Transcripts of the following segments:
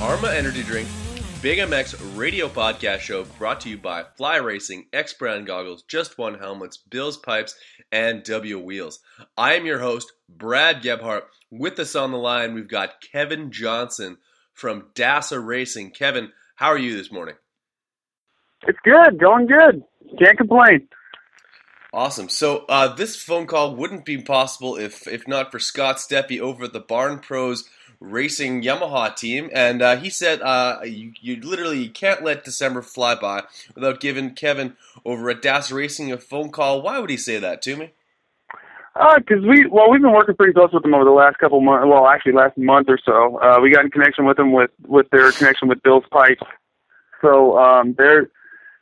Arma Energy Drink Big MX radio podcast show brought to you by Fly Racing, X Brand Goggles, Just One Helmets, Bill's Pipes, and W Wheels. I am your host, Brad Gebhardt. With us on the line, we've got Kevin Johnson from DASA Racing. Kevin, how are you this morning? It's good, going good. Can't complain. Awesome. So uh, this phone call wouldn't be possible if if not for Scott Steppe over at the Barn Pros Racing Yamaha team, and uh, he said uh, you, you literally can't let December fly by without giving Kevin over at DASA Racing a phone call. Why would he say that to me? Because uh, we well we've been working pretty close with them over the last couple months. Well, actually last month or so, uh, we got in connection with them with with their connection with Bill's Pipe. So um, they're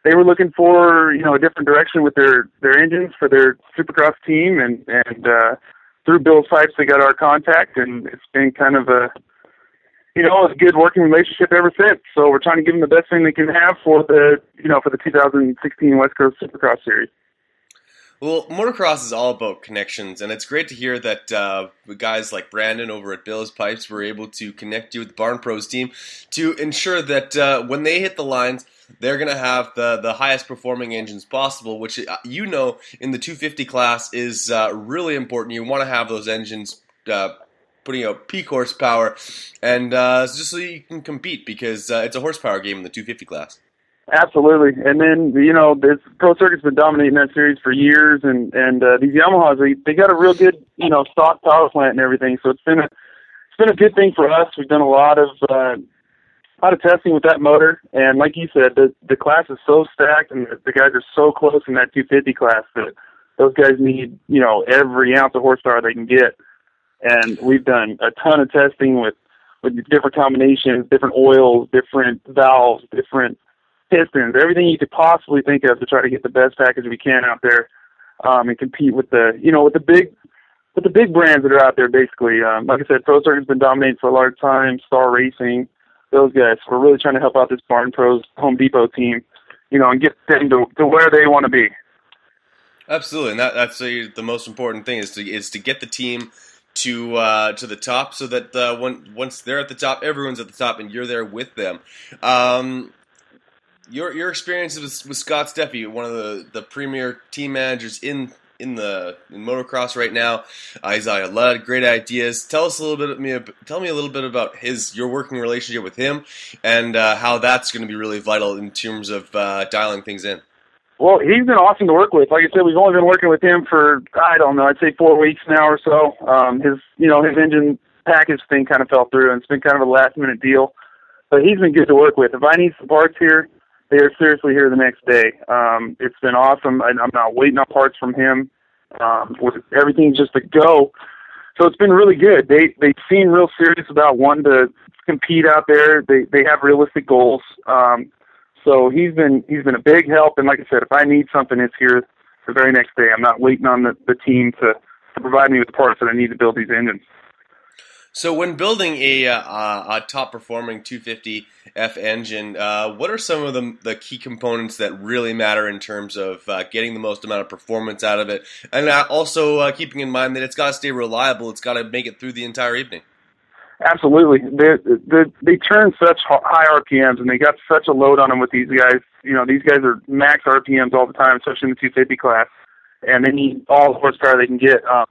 they were looking for you know a different direction with their their engines for their Supercross team, and and uh, through Bill's Pipes they got our contact, and it's been kind of a you know, a good working relationship ever since. So we're trying to give them the best thing they can have for the, you know, for the 2016 West Coast Supercross Series. Well, motocross is all about connections, and it's great to hear that uh, guys like Brandon over at Bill's Pipes were able to connect you with the Barn Pros team to ensure that uh, when they hit the lines, they're going to have the, the highest performing engines possible, which uh, you know in the 250 class is uh, really important. You want to have those engines uh, putting out peak horsepower, and uh, just so you can compete because uh, it's a horsepower game in the 250 class. Absolutely, and then you know this Pro Circuit's been dominating that series for years, and and uh, these Yamahas they they got a real good you know stock power plant and everything, so it's been a it's been a good thing for us. We've done a lot of uh, a lot of testing with that motor, and like you said, the the class is so stacked, and the, guys are so close in that 250 class that those guys need you know every ounce of horsepower they can get, and we've done a ton of testing with with different combinations, different oils, different valves, different Pistons, everything you could possibly think of to try to get the best package we can out there um, and compete with the you know with the big with the big brands that are out there. Basically, um, like I said, Pro Circuit's been dominating for a large time. Star Racing, those guys. We're really trying to help out this Barn Pros Home Depot team, you know, and get them to, to where they want to be. Absolutely, and that, that's a, the most important thing is to is to get the team to uh, to the top, so that uh, when, once they're at the top, everyone's at the top, and you're there with them. Um, your your experience with, with Scott Steffi, one of the, the premier team managers in in the in motocross right now. Lot of great ideas. Tell us a little bit. Me, tell me a little bit about his your working relationship with him and uh, how that's going to be really vital in terms of uh, dialing things in. Well, he's been awesome to work with. Like I said, we've only been working with him for I don't know, I'd say four weeks now or so. Um, his you know his engine package thing kind of fell through, and it's been kind of a last minute deal. But he's been good to work with. If I need some parts here, they are seriously here the next day. Um, it's been awesome. I, I'm not waiting on parts from him. Um, with everything's just a go. So it's been really good. They they seem real serious about wanting to compete out there. They they have realistic goals. Um, so he's been he's been a big help. And like I said, if I need something, it's here the very next day. I'm not waiting on the, the team to, to provide me with parts that I need to build these engines. So, when building a, uh, a top performing 250F engine, uh, what are some of the, the, key components that really matter in terms of uh, getting the most amount of performance out of it? And uh, also uh, keeping in mind that it's got to stay reliable, it's got to make it through the entire evening. Absolutely. They, they, they turn such high RPMs and they got such a load on them with these guys. You know, these guys are max RPMs all the time, especially in the 250 class, and they need all the horsepower they can get. Um,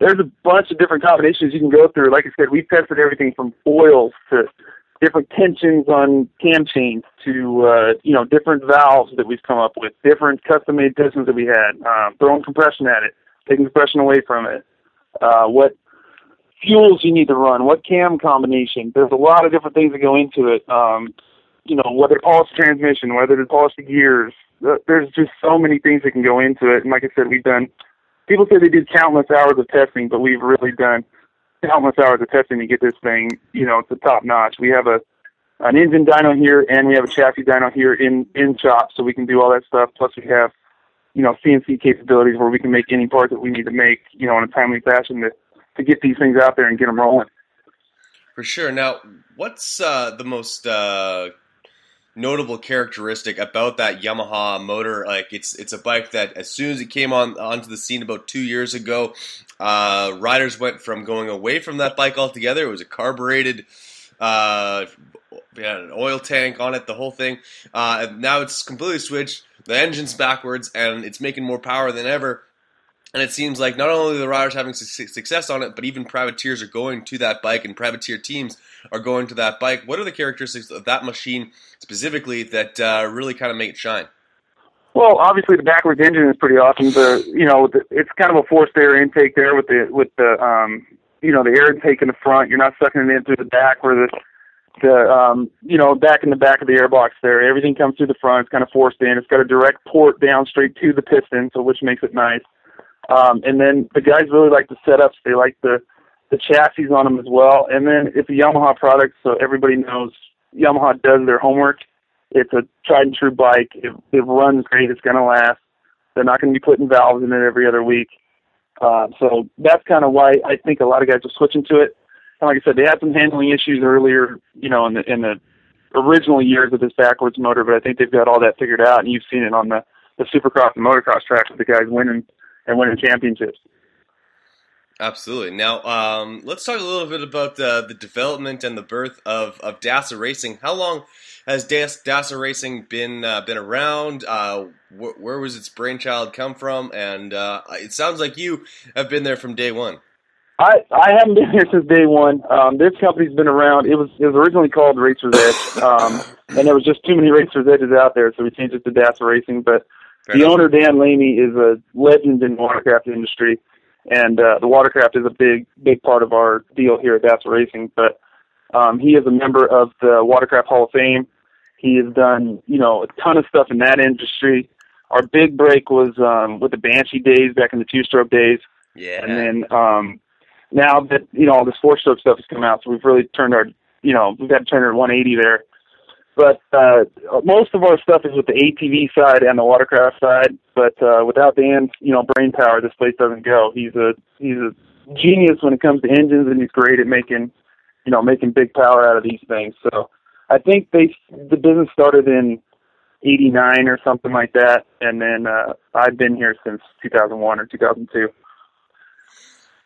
there's a bunch of different combinations you can go through. Like I said, we've tested everything from oils to different tensions on cam chains to uh, you know different valves that we've come up with, different custom made pistons that we had, um, throwing compression at it, taking compression away from it, uh, what fuels you need to run, what cam combination. There's a lot of different things that go into it. Um, you know, whether to the transmission, whether to polish the gears. There's just so many things that can go into it. And like I said, we've done. People say they did countless hours of testing, but we've really done countless hours of testing to get this thing, you know, to top notch. We have a an engine dyno here, and we have a chassis dyno here in in shop, so we can do all that stuff. Plus, we have, you know, CNC capabilities where we can make any part that we need to make, you know, in a timely fashion to to get these things out there and get them rolling. For sure. Now, what's uh, the most uh, notable characteristic about that Yamaha motor? Like, it's it's a bike that as soon as it came on onto the scene about two years ago, uh, riders went from going away from that bike altogether. It was a carbureted. Uh, had an oil tank on it, the whole thing. Uh, now it's completely switched. The engine's backwards, and it's making more power than ever. And it seems like not only the riders having success on it, but even privateers are going to that bike, and privateer teams are going to that bike. What are the characteristics of that machine specifically that uh, really kind of make it shine? Well, obviously the backwards engine is pretty awesome. The you know the, it's kind of a forced air intake there with the with the um you know the air intake in the front. You're not sucking it in through the back where the the um you know back in the back of the airbox there. Everything comes through the front. It's kind of forced in. It's got a direct port down straight to the piston, so which makes it nice. Um, and then the guys really like the setups. They like the the chassis on them as well. And then it's a Yamaha product, so everybody knows Yamaha does their homework. It's a tried and true bike. It, it runs great. It's going to last. They're not going to be putting valves in it every other week. Uh, so that's kind of why I think a lot of guys are switching to it. And like I said, they had some handling issues earlier, you know, in the in the original years of this backwards motor, but I think they've got all that figured out, and you've seen it on the the Supercross and motocross tracks with the guys winning and winning championships. Absolutely. Now, um, let's talk a little bit about the, the development and the birth of, of DASA Racing. How long has DASA Racing been uh, been around? Uh, wh- where was its brainchild come from? And uh, it sounds like you have been there from day one. I, I haven't been here since day one. Um, this company's been around. It was it was originally called Racer's Edge, um, and there was just too many Racer's Edges out there, so we changed it to DASA Racing. But Fair the enough. owner Dan Lamy is a legend in the watercraft industry, and uh, the watercraft is a big big part of our deal here at DASA Racing. But um, he is a member of the Watercraft Hall of Fame. He has done you know a ton of stuff in that industry. Our big break was um, with the Banshee days back in the two stroke days. Yeah. And then um, now that you know all this four stroke stuff has come out, so we've really turned our you know we've had to turn our 180 there but uh, most of our stuff is with the ATV side and the watercraft side. But uh, without Dan's, you know, brain power, this place doesn't go. He's a he's a genius when it comes to engines, and he's great at making, you know, making big power out of these things. So I think they the business started in '89 or something like that, and then uh, I've been here since 2001 or 2002.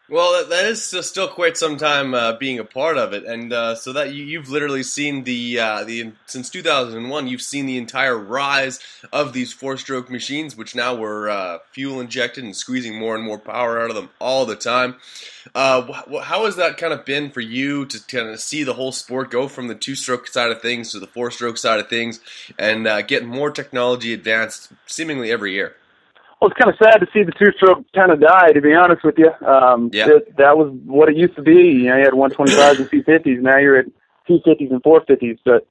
Well, that is still quite some time uh, being a part of it, and uh, so that you, have literally seen the uh, the since 2001, you've seen the entire rise of these four-stroke machines, which now were uh, fuel injected and squeezing more and more power out of them all the time. Uh, how has that kind of been for you to kind of see the whole sport go from the two-stroke side of things to the four-stroke side of things, and uh, get more technology advanced seemingly every year? Well, it's kind of sad to see the two-stroke kind of die. To be honest with you, um, yeah. that, that was what it used to be. You know, you had 125s and 250s. Now you're at 250s and 450s. But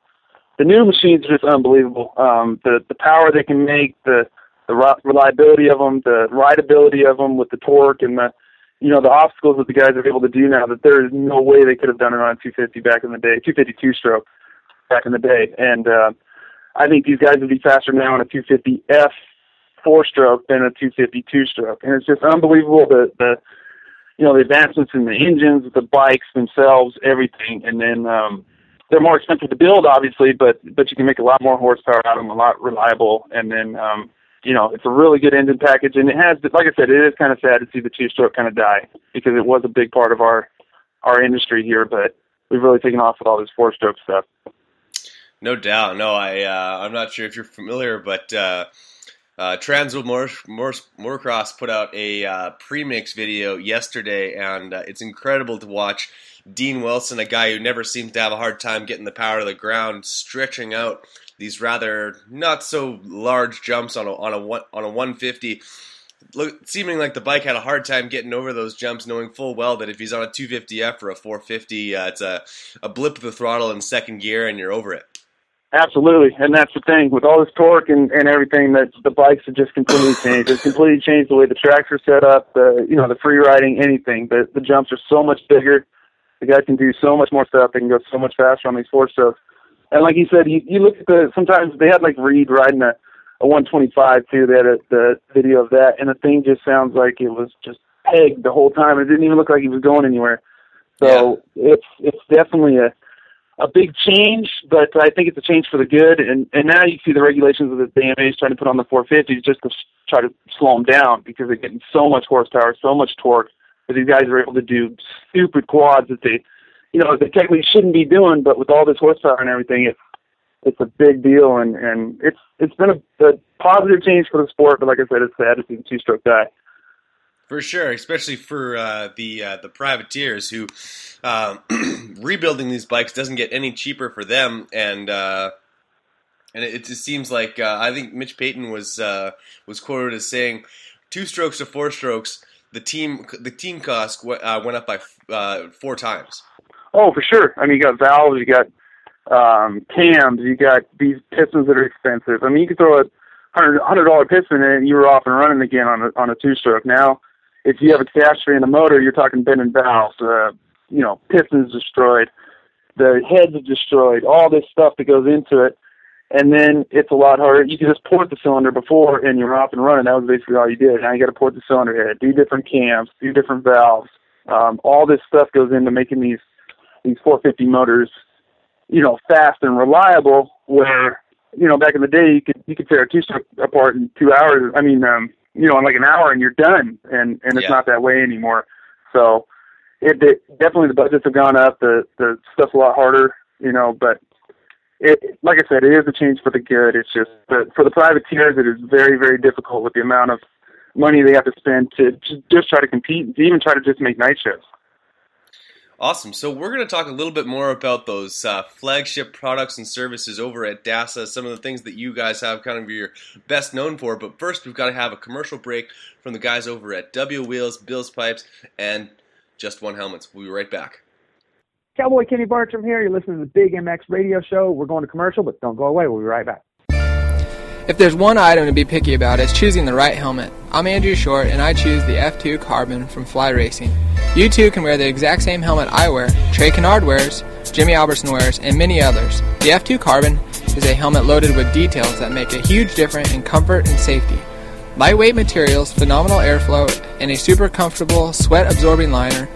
the new machines are just unbelievable. Um, the the power they can make, the the reliability of them, the rideability of them with the torque and the you know the obstacles that the guys are able to do now that there is no way they could have done it on a 250 back in the day, 252 stroke back in the day. And uh, I think these guys would be faster now on a 250F four stroke than a 252 stroke, and it's just unbelievable the the you know the advancements in the engines, the bikes themselves, everything, and then um, they're more expensive to build, obviously, but but you can make a lot more horsepower out of them, a lot reliable, and then um, you know it's a really good engine package, and it has, like I said, it is kind of sad to see the two stroke kind of die because it was a big part of our our industry here, but we've really taken off with all this four stroke stuff. No doubt. No, I uh, I'm not sure if you're familiar, but uh, uh, Transworld Motocross put out a uh, premix video yesterday, and uh, it's incredible to watch Dean Wilson, a guy who never seems to have a hard time getting the power to the ground, stretching out these rather not so large jumps on a on a on a 150. Look, seeming like the bike had a hard time getting over those jumps, knowing full well that if he's on a 250F or a 450, uh, it's a, a blip of the throttle in second gear and you're over it. Absolutely, and that's the thing with all this torque and, and everything that the bikes have just completely changed. It's completely changed the way the tracks are set up, the you know the free riding, anything. The the jumps are so much bigger. The guys can do so much more stuff. They can go so much faster on these four strokes. And like you said, you, you look at the sometimes they had like Reed riding a a 125 too. They had a, the video of that, and the thing just sounds like it was just pegged the whole time. It didn't even look like he was going anywhere. So yeah. it's it's definitely a a big change, but I think it's a change for the good. And and now you see the regulations of the AMA is trying to put on the 450s just to try to slow them down because they're getting so much horsepower, so much torque that these guys are able to do stupid quads that they, you know, they technically shouldn't be doing. But with all this horsepower and everything, it's it's a big deal, and and it's it's been a, a positive change for the sport. But like I said, it's sad to see the two-stroke die. For sure, especially for uh, the uh, the privateers who uh, rebuilding these bikes doesn't get any cheaper for them, and uh, and it, it, just seems like uh, I think Mitch Payton was uh, was quoted as saying, two strokes to four strokes, the team the team cost went up by four times. Oh, for sure. I mean, you got valves, you got um, cams, you got these pistons that are expensive. I mean, you could throw a hundred dollar piston in, and you were off and running again on a on a two stroke. Now if you have a catastrophe in a motor, you're talking bending valves, uh, you know, pistons destroyed, the heads are destroyed, all this stuff that goes into it. And then it's a lot harder. You can just port the cylinder before and you're off and running. That was basically all you did. Now you got to port the cylinder head, do different cams, do different valves. Um, all this stuff goes into making these these 450 motors, you know, fast and reliable. Where you know back in the day you could you could tear a two stroke apart in two hours. I mean, um, you know, in like an hour and you're done, and and it's yeah. not that way anymore. So it, it definitely the budgets have gone up. The the stuff's a lot harder, you know, but it like I said, it is a change for the good. It's just but for the privateers, it is very very difficult with the amount of money they have to spend to just try to compete, to even try to just make night shows. Awesome. So we're going to talk a little bit more about those uh, flagship products and services over at DASA, some of the things that you guys have kind of your best known for. But first, we've got to have a commercial break from the guys over at W Wheels, Bill's Pipes, and Just One Helmets. We'll be right back. Cowboy Kenny Bartram here. You're listening to the Big MX Radio Show. We're going to commercial, but don't go away. We'll be right back. If there's one item to be picky about, it's choosing the right helmet. I'm Andrew Short, and I choose the F2 Carbon from Fly Racing. You too can wear the exact same helmet I wear, Trey Canard wears, Jimmy Albertson wears, and many others. The F2 Carbon is a helmet loaded with details that make a huge difference in comfort and safety. Lightweight materials, phenomenal airflow, and a super comfortable sweat absorbing liner,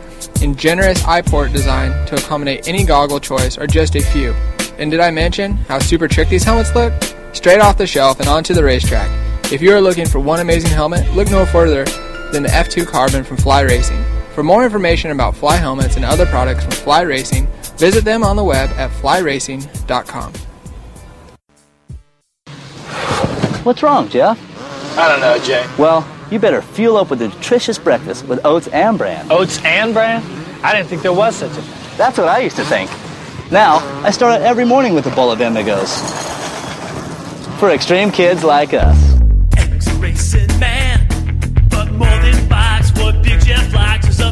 and generous eye port design to accommodate any goggle choice are just a few. And did I mention how super trick these helmets look? Straight off the shelf and onto the racetrack. If you are looking for one amazing helmet, look no further than the F2 Carbon from Fly Racing. For more information about Fly helmets and other products from Fly Racing, visit them on the web at flyracing.com. What's wrong, Jeff? I don't know, Jay. Well, you better fuel up with a nutritious breakfast with oats and bran. Oats and bran? I didn't think there was such a thing. That's what I used to think. Now, I start out every morning with a bowl of Emigos for extreme kids like us. racing man, but more than bikes, what Big Jeff likes is a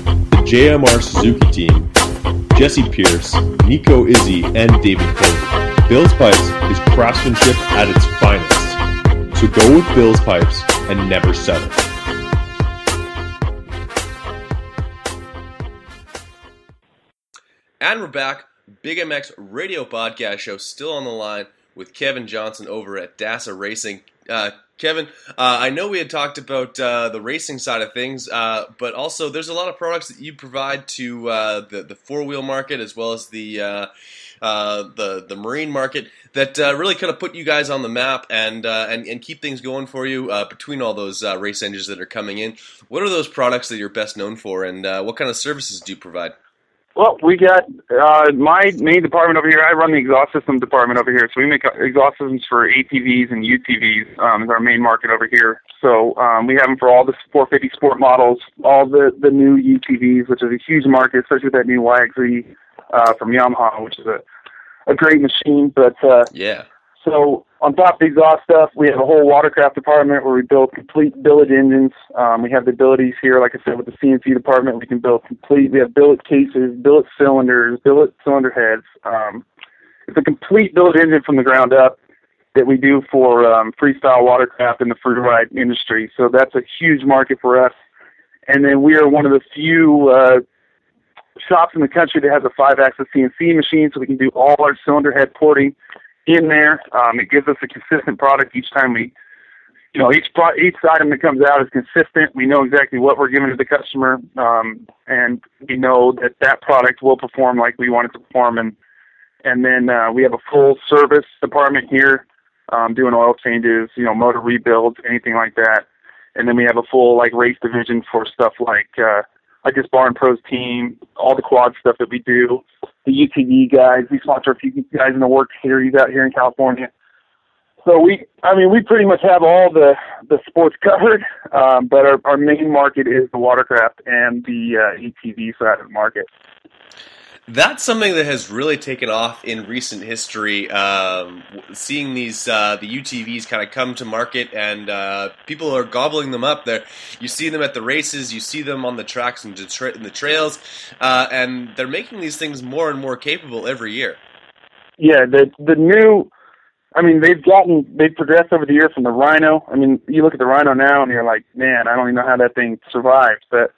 JMR Suzuki team, Jesse Pierce, Nico Izzi, and David Cody. Bill's Pipes is craftsmanship at its finest. So go with Bill's Pipes and never settle. And we're back. Big MX Radio Podcast Show still on the line with Kevin Johnson over at DASA Racing. Uh, Kevin, uh, I know we had talked about uh, the racing side of things, uh, but also there's a lot of products that you provide to uh, the the four wheel market as well as the uh, uh, the the marine market that really kind of put you guys on the map and and, and keep things going for you between all those race engines that are coming in. What are those products that you're best known for, and what kind of services do you provide? Well, we got uh, my main department over here. I run the exhaust system department over here, so we make exhaust systems for ATVs and UTVs. Um, is our main market over here. So um, we have them for all the 450 sport models, all the the new UTVs, which is a huge market, especially with that new YXZ uh, from Yamaha, which is a a great machine. But uh, Yeah. so on top of the exhaust stuff, we have a whole watercraft department where we build complete billet engines. Um, we have the abilities here, like I said, with the CNC department, we can build complete. We have billet cases, billet cylinders, billet cylinder heads. Um, it's a complete billet engine from the ground up that we do for um, freestyle watercraft in the freeride industry. So that's a huge market for us. And then we are one of the few uh, shops in the country that has a five-axis CNC machine, so we can do all our cylinder head porting in there. Um, it gives us a consistent product each time we, you know, each pro- each item that comes out is consistent. We know exactly what we're giving to the customer, um, and we know that that product will perform like we want it to perform. And and then uh, we have a full service department here, um, doing oil changes, you know, motor rebuilds, anything like that. And then we have a full like race division for stuff like uh, like this Barn Pros team, all the quad stuff that we do, the UTV guys. We sponsor a few guys in the WORCS series out here in California. So we, I mean, we pretty much have all the the sports covered, um, but our, our main market is the watercraft and the uh, ETV side of the market. That's something that has really taken off in recent history. Um, seeing these uh, the UTVs kind of come to market, and uh, people are gobbling them up. There, you see them at the races, you see them on the tracks and tra- the trails, uh, and they're making these things more and more capable every year. Yeah, the the new, I mean, they've gotten they've progressed over the year from the Rhino. I mean, you look at the Rhino now, and you're like, man, I don't even know how that thing survived, but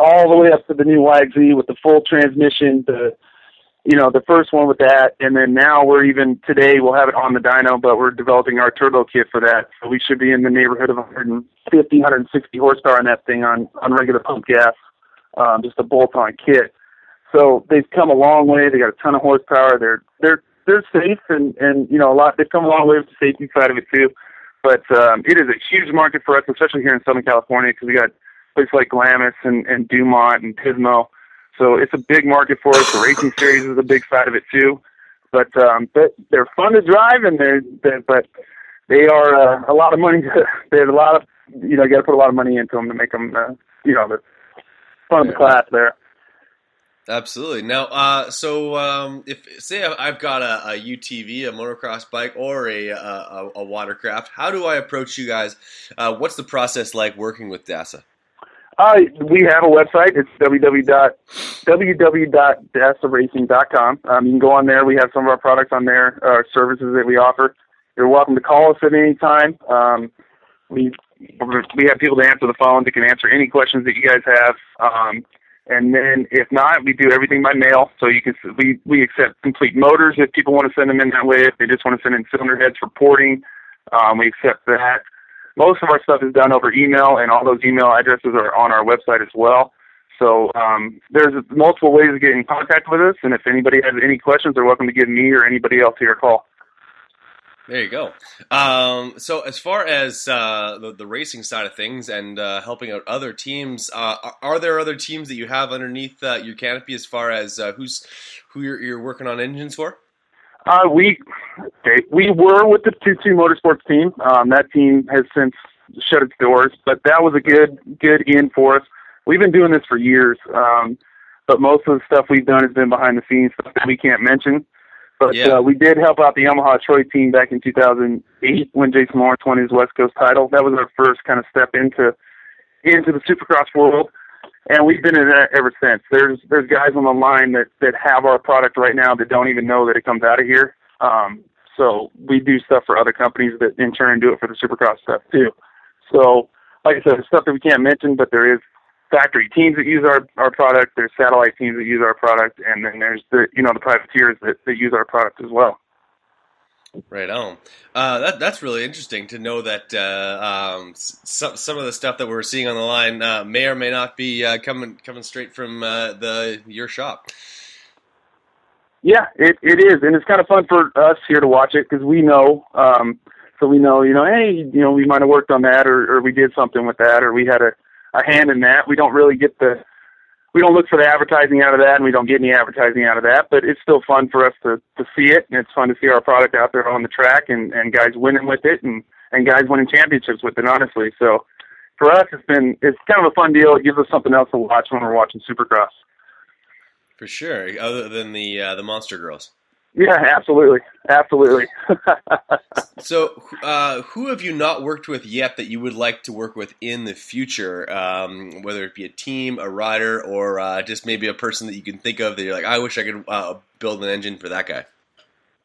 all the way up to the new YXZ with the full transmission, the you know the first one with that, and then now we're even today we'll have it on the dyno, but we're developing our turbo kit for that, so we should be in the neighborhood of 150, 160 horsepower on that thing on on regular pump gas, um, just a bolt-on kit. So they've come a long way. They got a ton of horsepower. They're they're they're safe and and you know a lot. They've come a long way with the safety side of it too. But um, it is a huge market for us, especially here in Southern California, because we got places like Glamis and, and Dumont and Pismo. So it's a big market for us. The racing series is a big side of it too. But um, but they're fun to drive, and they're, they're but they are uh, a lot of money. To, there's a lot of you know you got to put a lot of money into them to make them uh, you know the fun of the class there. Absolutely. Now, uh, so um, if say I've got a, a UTV, a motocross bike, or a, a, a watercraft, how do I approach you guys? Uh, what's the process like working with DASA? Uh, we have a website. It's www.www.dasaracing.com. Um, you can go on there. We have some of our products on there, our services that we offer. You're welcome to call us at any time. Um, we we have people to answer the phone that can answer any questions that you guys have. Um, and then if not, we do everything by mail. So you can we we accept complete motors if people want to send them in that way. If they just want to send in cylinder heads for porting, um, we accept that. Most of our stuff is done over email, and all those email addresses are on our website as well. So um, there's multiple ways of getting in contact with us, and if anybody has any questions, they're welcome to give me or anybody else here a call. There you go. Um, so, as far as uh, the, the racing side of things and uh, helping out other teams, uh, are, are there other teams that you have underneath uh, your canopy as far as uh, who's who you're, you're working on engines for? Uh, we okay, we were with the two two motorsports team. Um, that team has since shut its doors, but that was a good good in for us. We've been doing this for years, um, but most of the stuff we've done has been behind the scenes stuff that we can't mention. But Yeah. uh, we did help out the Yamaha Troy team back in 2008 when Jason Lawrence won his West Coast title. That was our first kind of step into into the Supercross world, and we've been in that ever since. There's there's guys on the line that that have our product right now that don't even know that it comes out of here. Um, so we do stuff for other companies that in turn do it for the Supercross stuff too. So like I said, it's stuff that we can't mention, but there is factory teams that use our our product. There's satellite teams that use our product, and then there's the you know the privateers that, that use our product as well. Right on. Uh, that that's really interesting to know that uh, um, some some of the stuff that we're seeing on the line uh, may or may not be uh, coming coming straight from uh, the your shop. Yeah, it it is, and it's kind of fun for us here to watch it because we know, um, so we know, you know, hey, you know, we might have worked on that, or or we did something with that, or we had a a hand in that. We don't really get the, we don't look for the advertising out of that, and we don't get any advertising out of that. But it's still fun for us to to see it, and it's fun to see our product out there on the track, and and guys winning with it, and and guys winning championships with it. Honestly, so for us, it's been it's kind of a fun deal. It gives us something else to watch when we're watching Supercross. For sure, other than the uh, the Monster Girls. Yeah, absolutely, absolutely. So, uh, who have you not worked with yet that you would like to work with in the future? Um, whether it be a team, a rider, or uh, just maybe a person that you can think of that you're like, I wish I could uh, build an engine for that guy.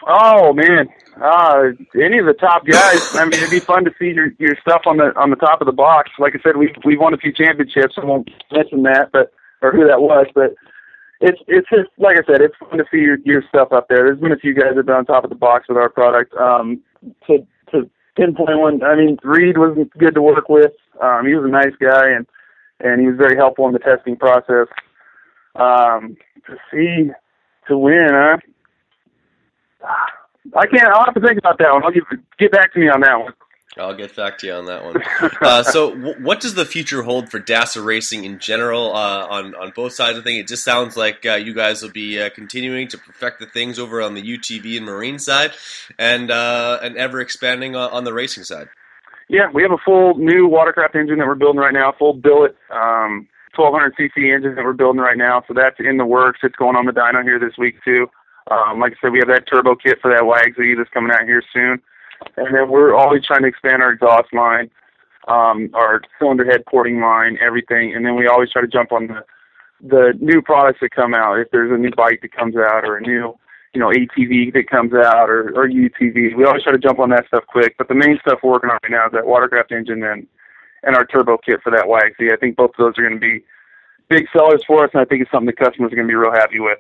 Oh man, uh, any of the top guys. I mean, it'd be fun to see your your stuff on the on the top of the box. Like I said, we we won a few championships. I won't mention that, but or who that was, but it's it's just like I said, it's fun to see your your stuff up there. There's been a few guys that have been on top of the box with our product. Um, to to pinpoint one, I mean, Reed was good to work with. Um, he was a nice guy, and and he was very helpful in the testing process. Um, to see to win, huh? I can't. I'll have to think about that one. I'll give, get back to me on that one. I'll get back to you on that one. Uh, so, w- what does the future hold for DASA racing in general uh, on on both sides of the thing? It just sounds like uh, you guys will be uh, continuing to perfect the things over on the UTV and marine side, and uh, and ever expanding on, on the racing side. Yeah, we have a full new watercraft engine that we're building right now, full billet, um, 1200 cc engine that we're building right now. So that's in the works. It's going on the dyno here this week too. Um, like I said, we have that turbo kit for that Wagsy that's coming out here soon. And then we're always trying to expand our exhaust line, um, our cylinder head porting line, everything. And then we always try to jump on the the new products that come out. If there's a new bike that comes out or a new, you know, ATV that comes out or, or UTV, we always try to jump on that stuff quick. But the main stuff we're working on right now is that watercraft engine and and our turbo kit for that Wagsy. I think both of those are going to be big sellers for us, and I think it's something the customers are going to be real happy with.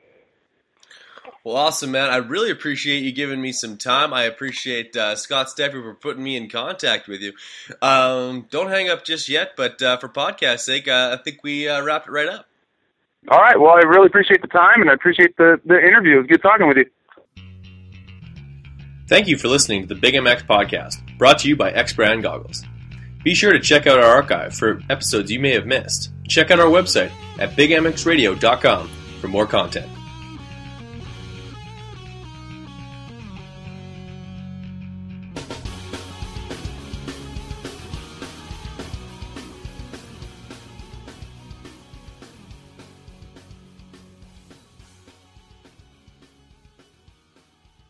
Well, awesome, man. I really appreciate you giving me some time. I appreciate uh, Scott Steffi for putting me in contact with you. Um, don't hang up just yet, but uh, for podcast sake, uh, I think we uh, wrapped it right up. All right. Well, I really appreciate the time, and I appreciate the the interview. It was good talking with you. Thank you for listening to the Big MX podcast, brought to you by X Brand Goggles. Be sure to check out our archive for episodes you may have missed. Check out our website at bigmxradio.com for more content.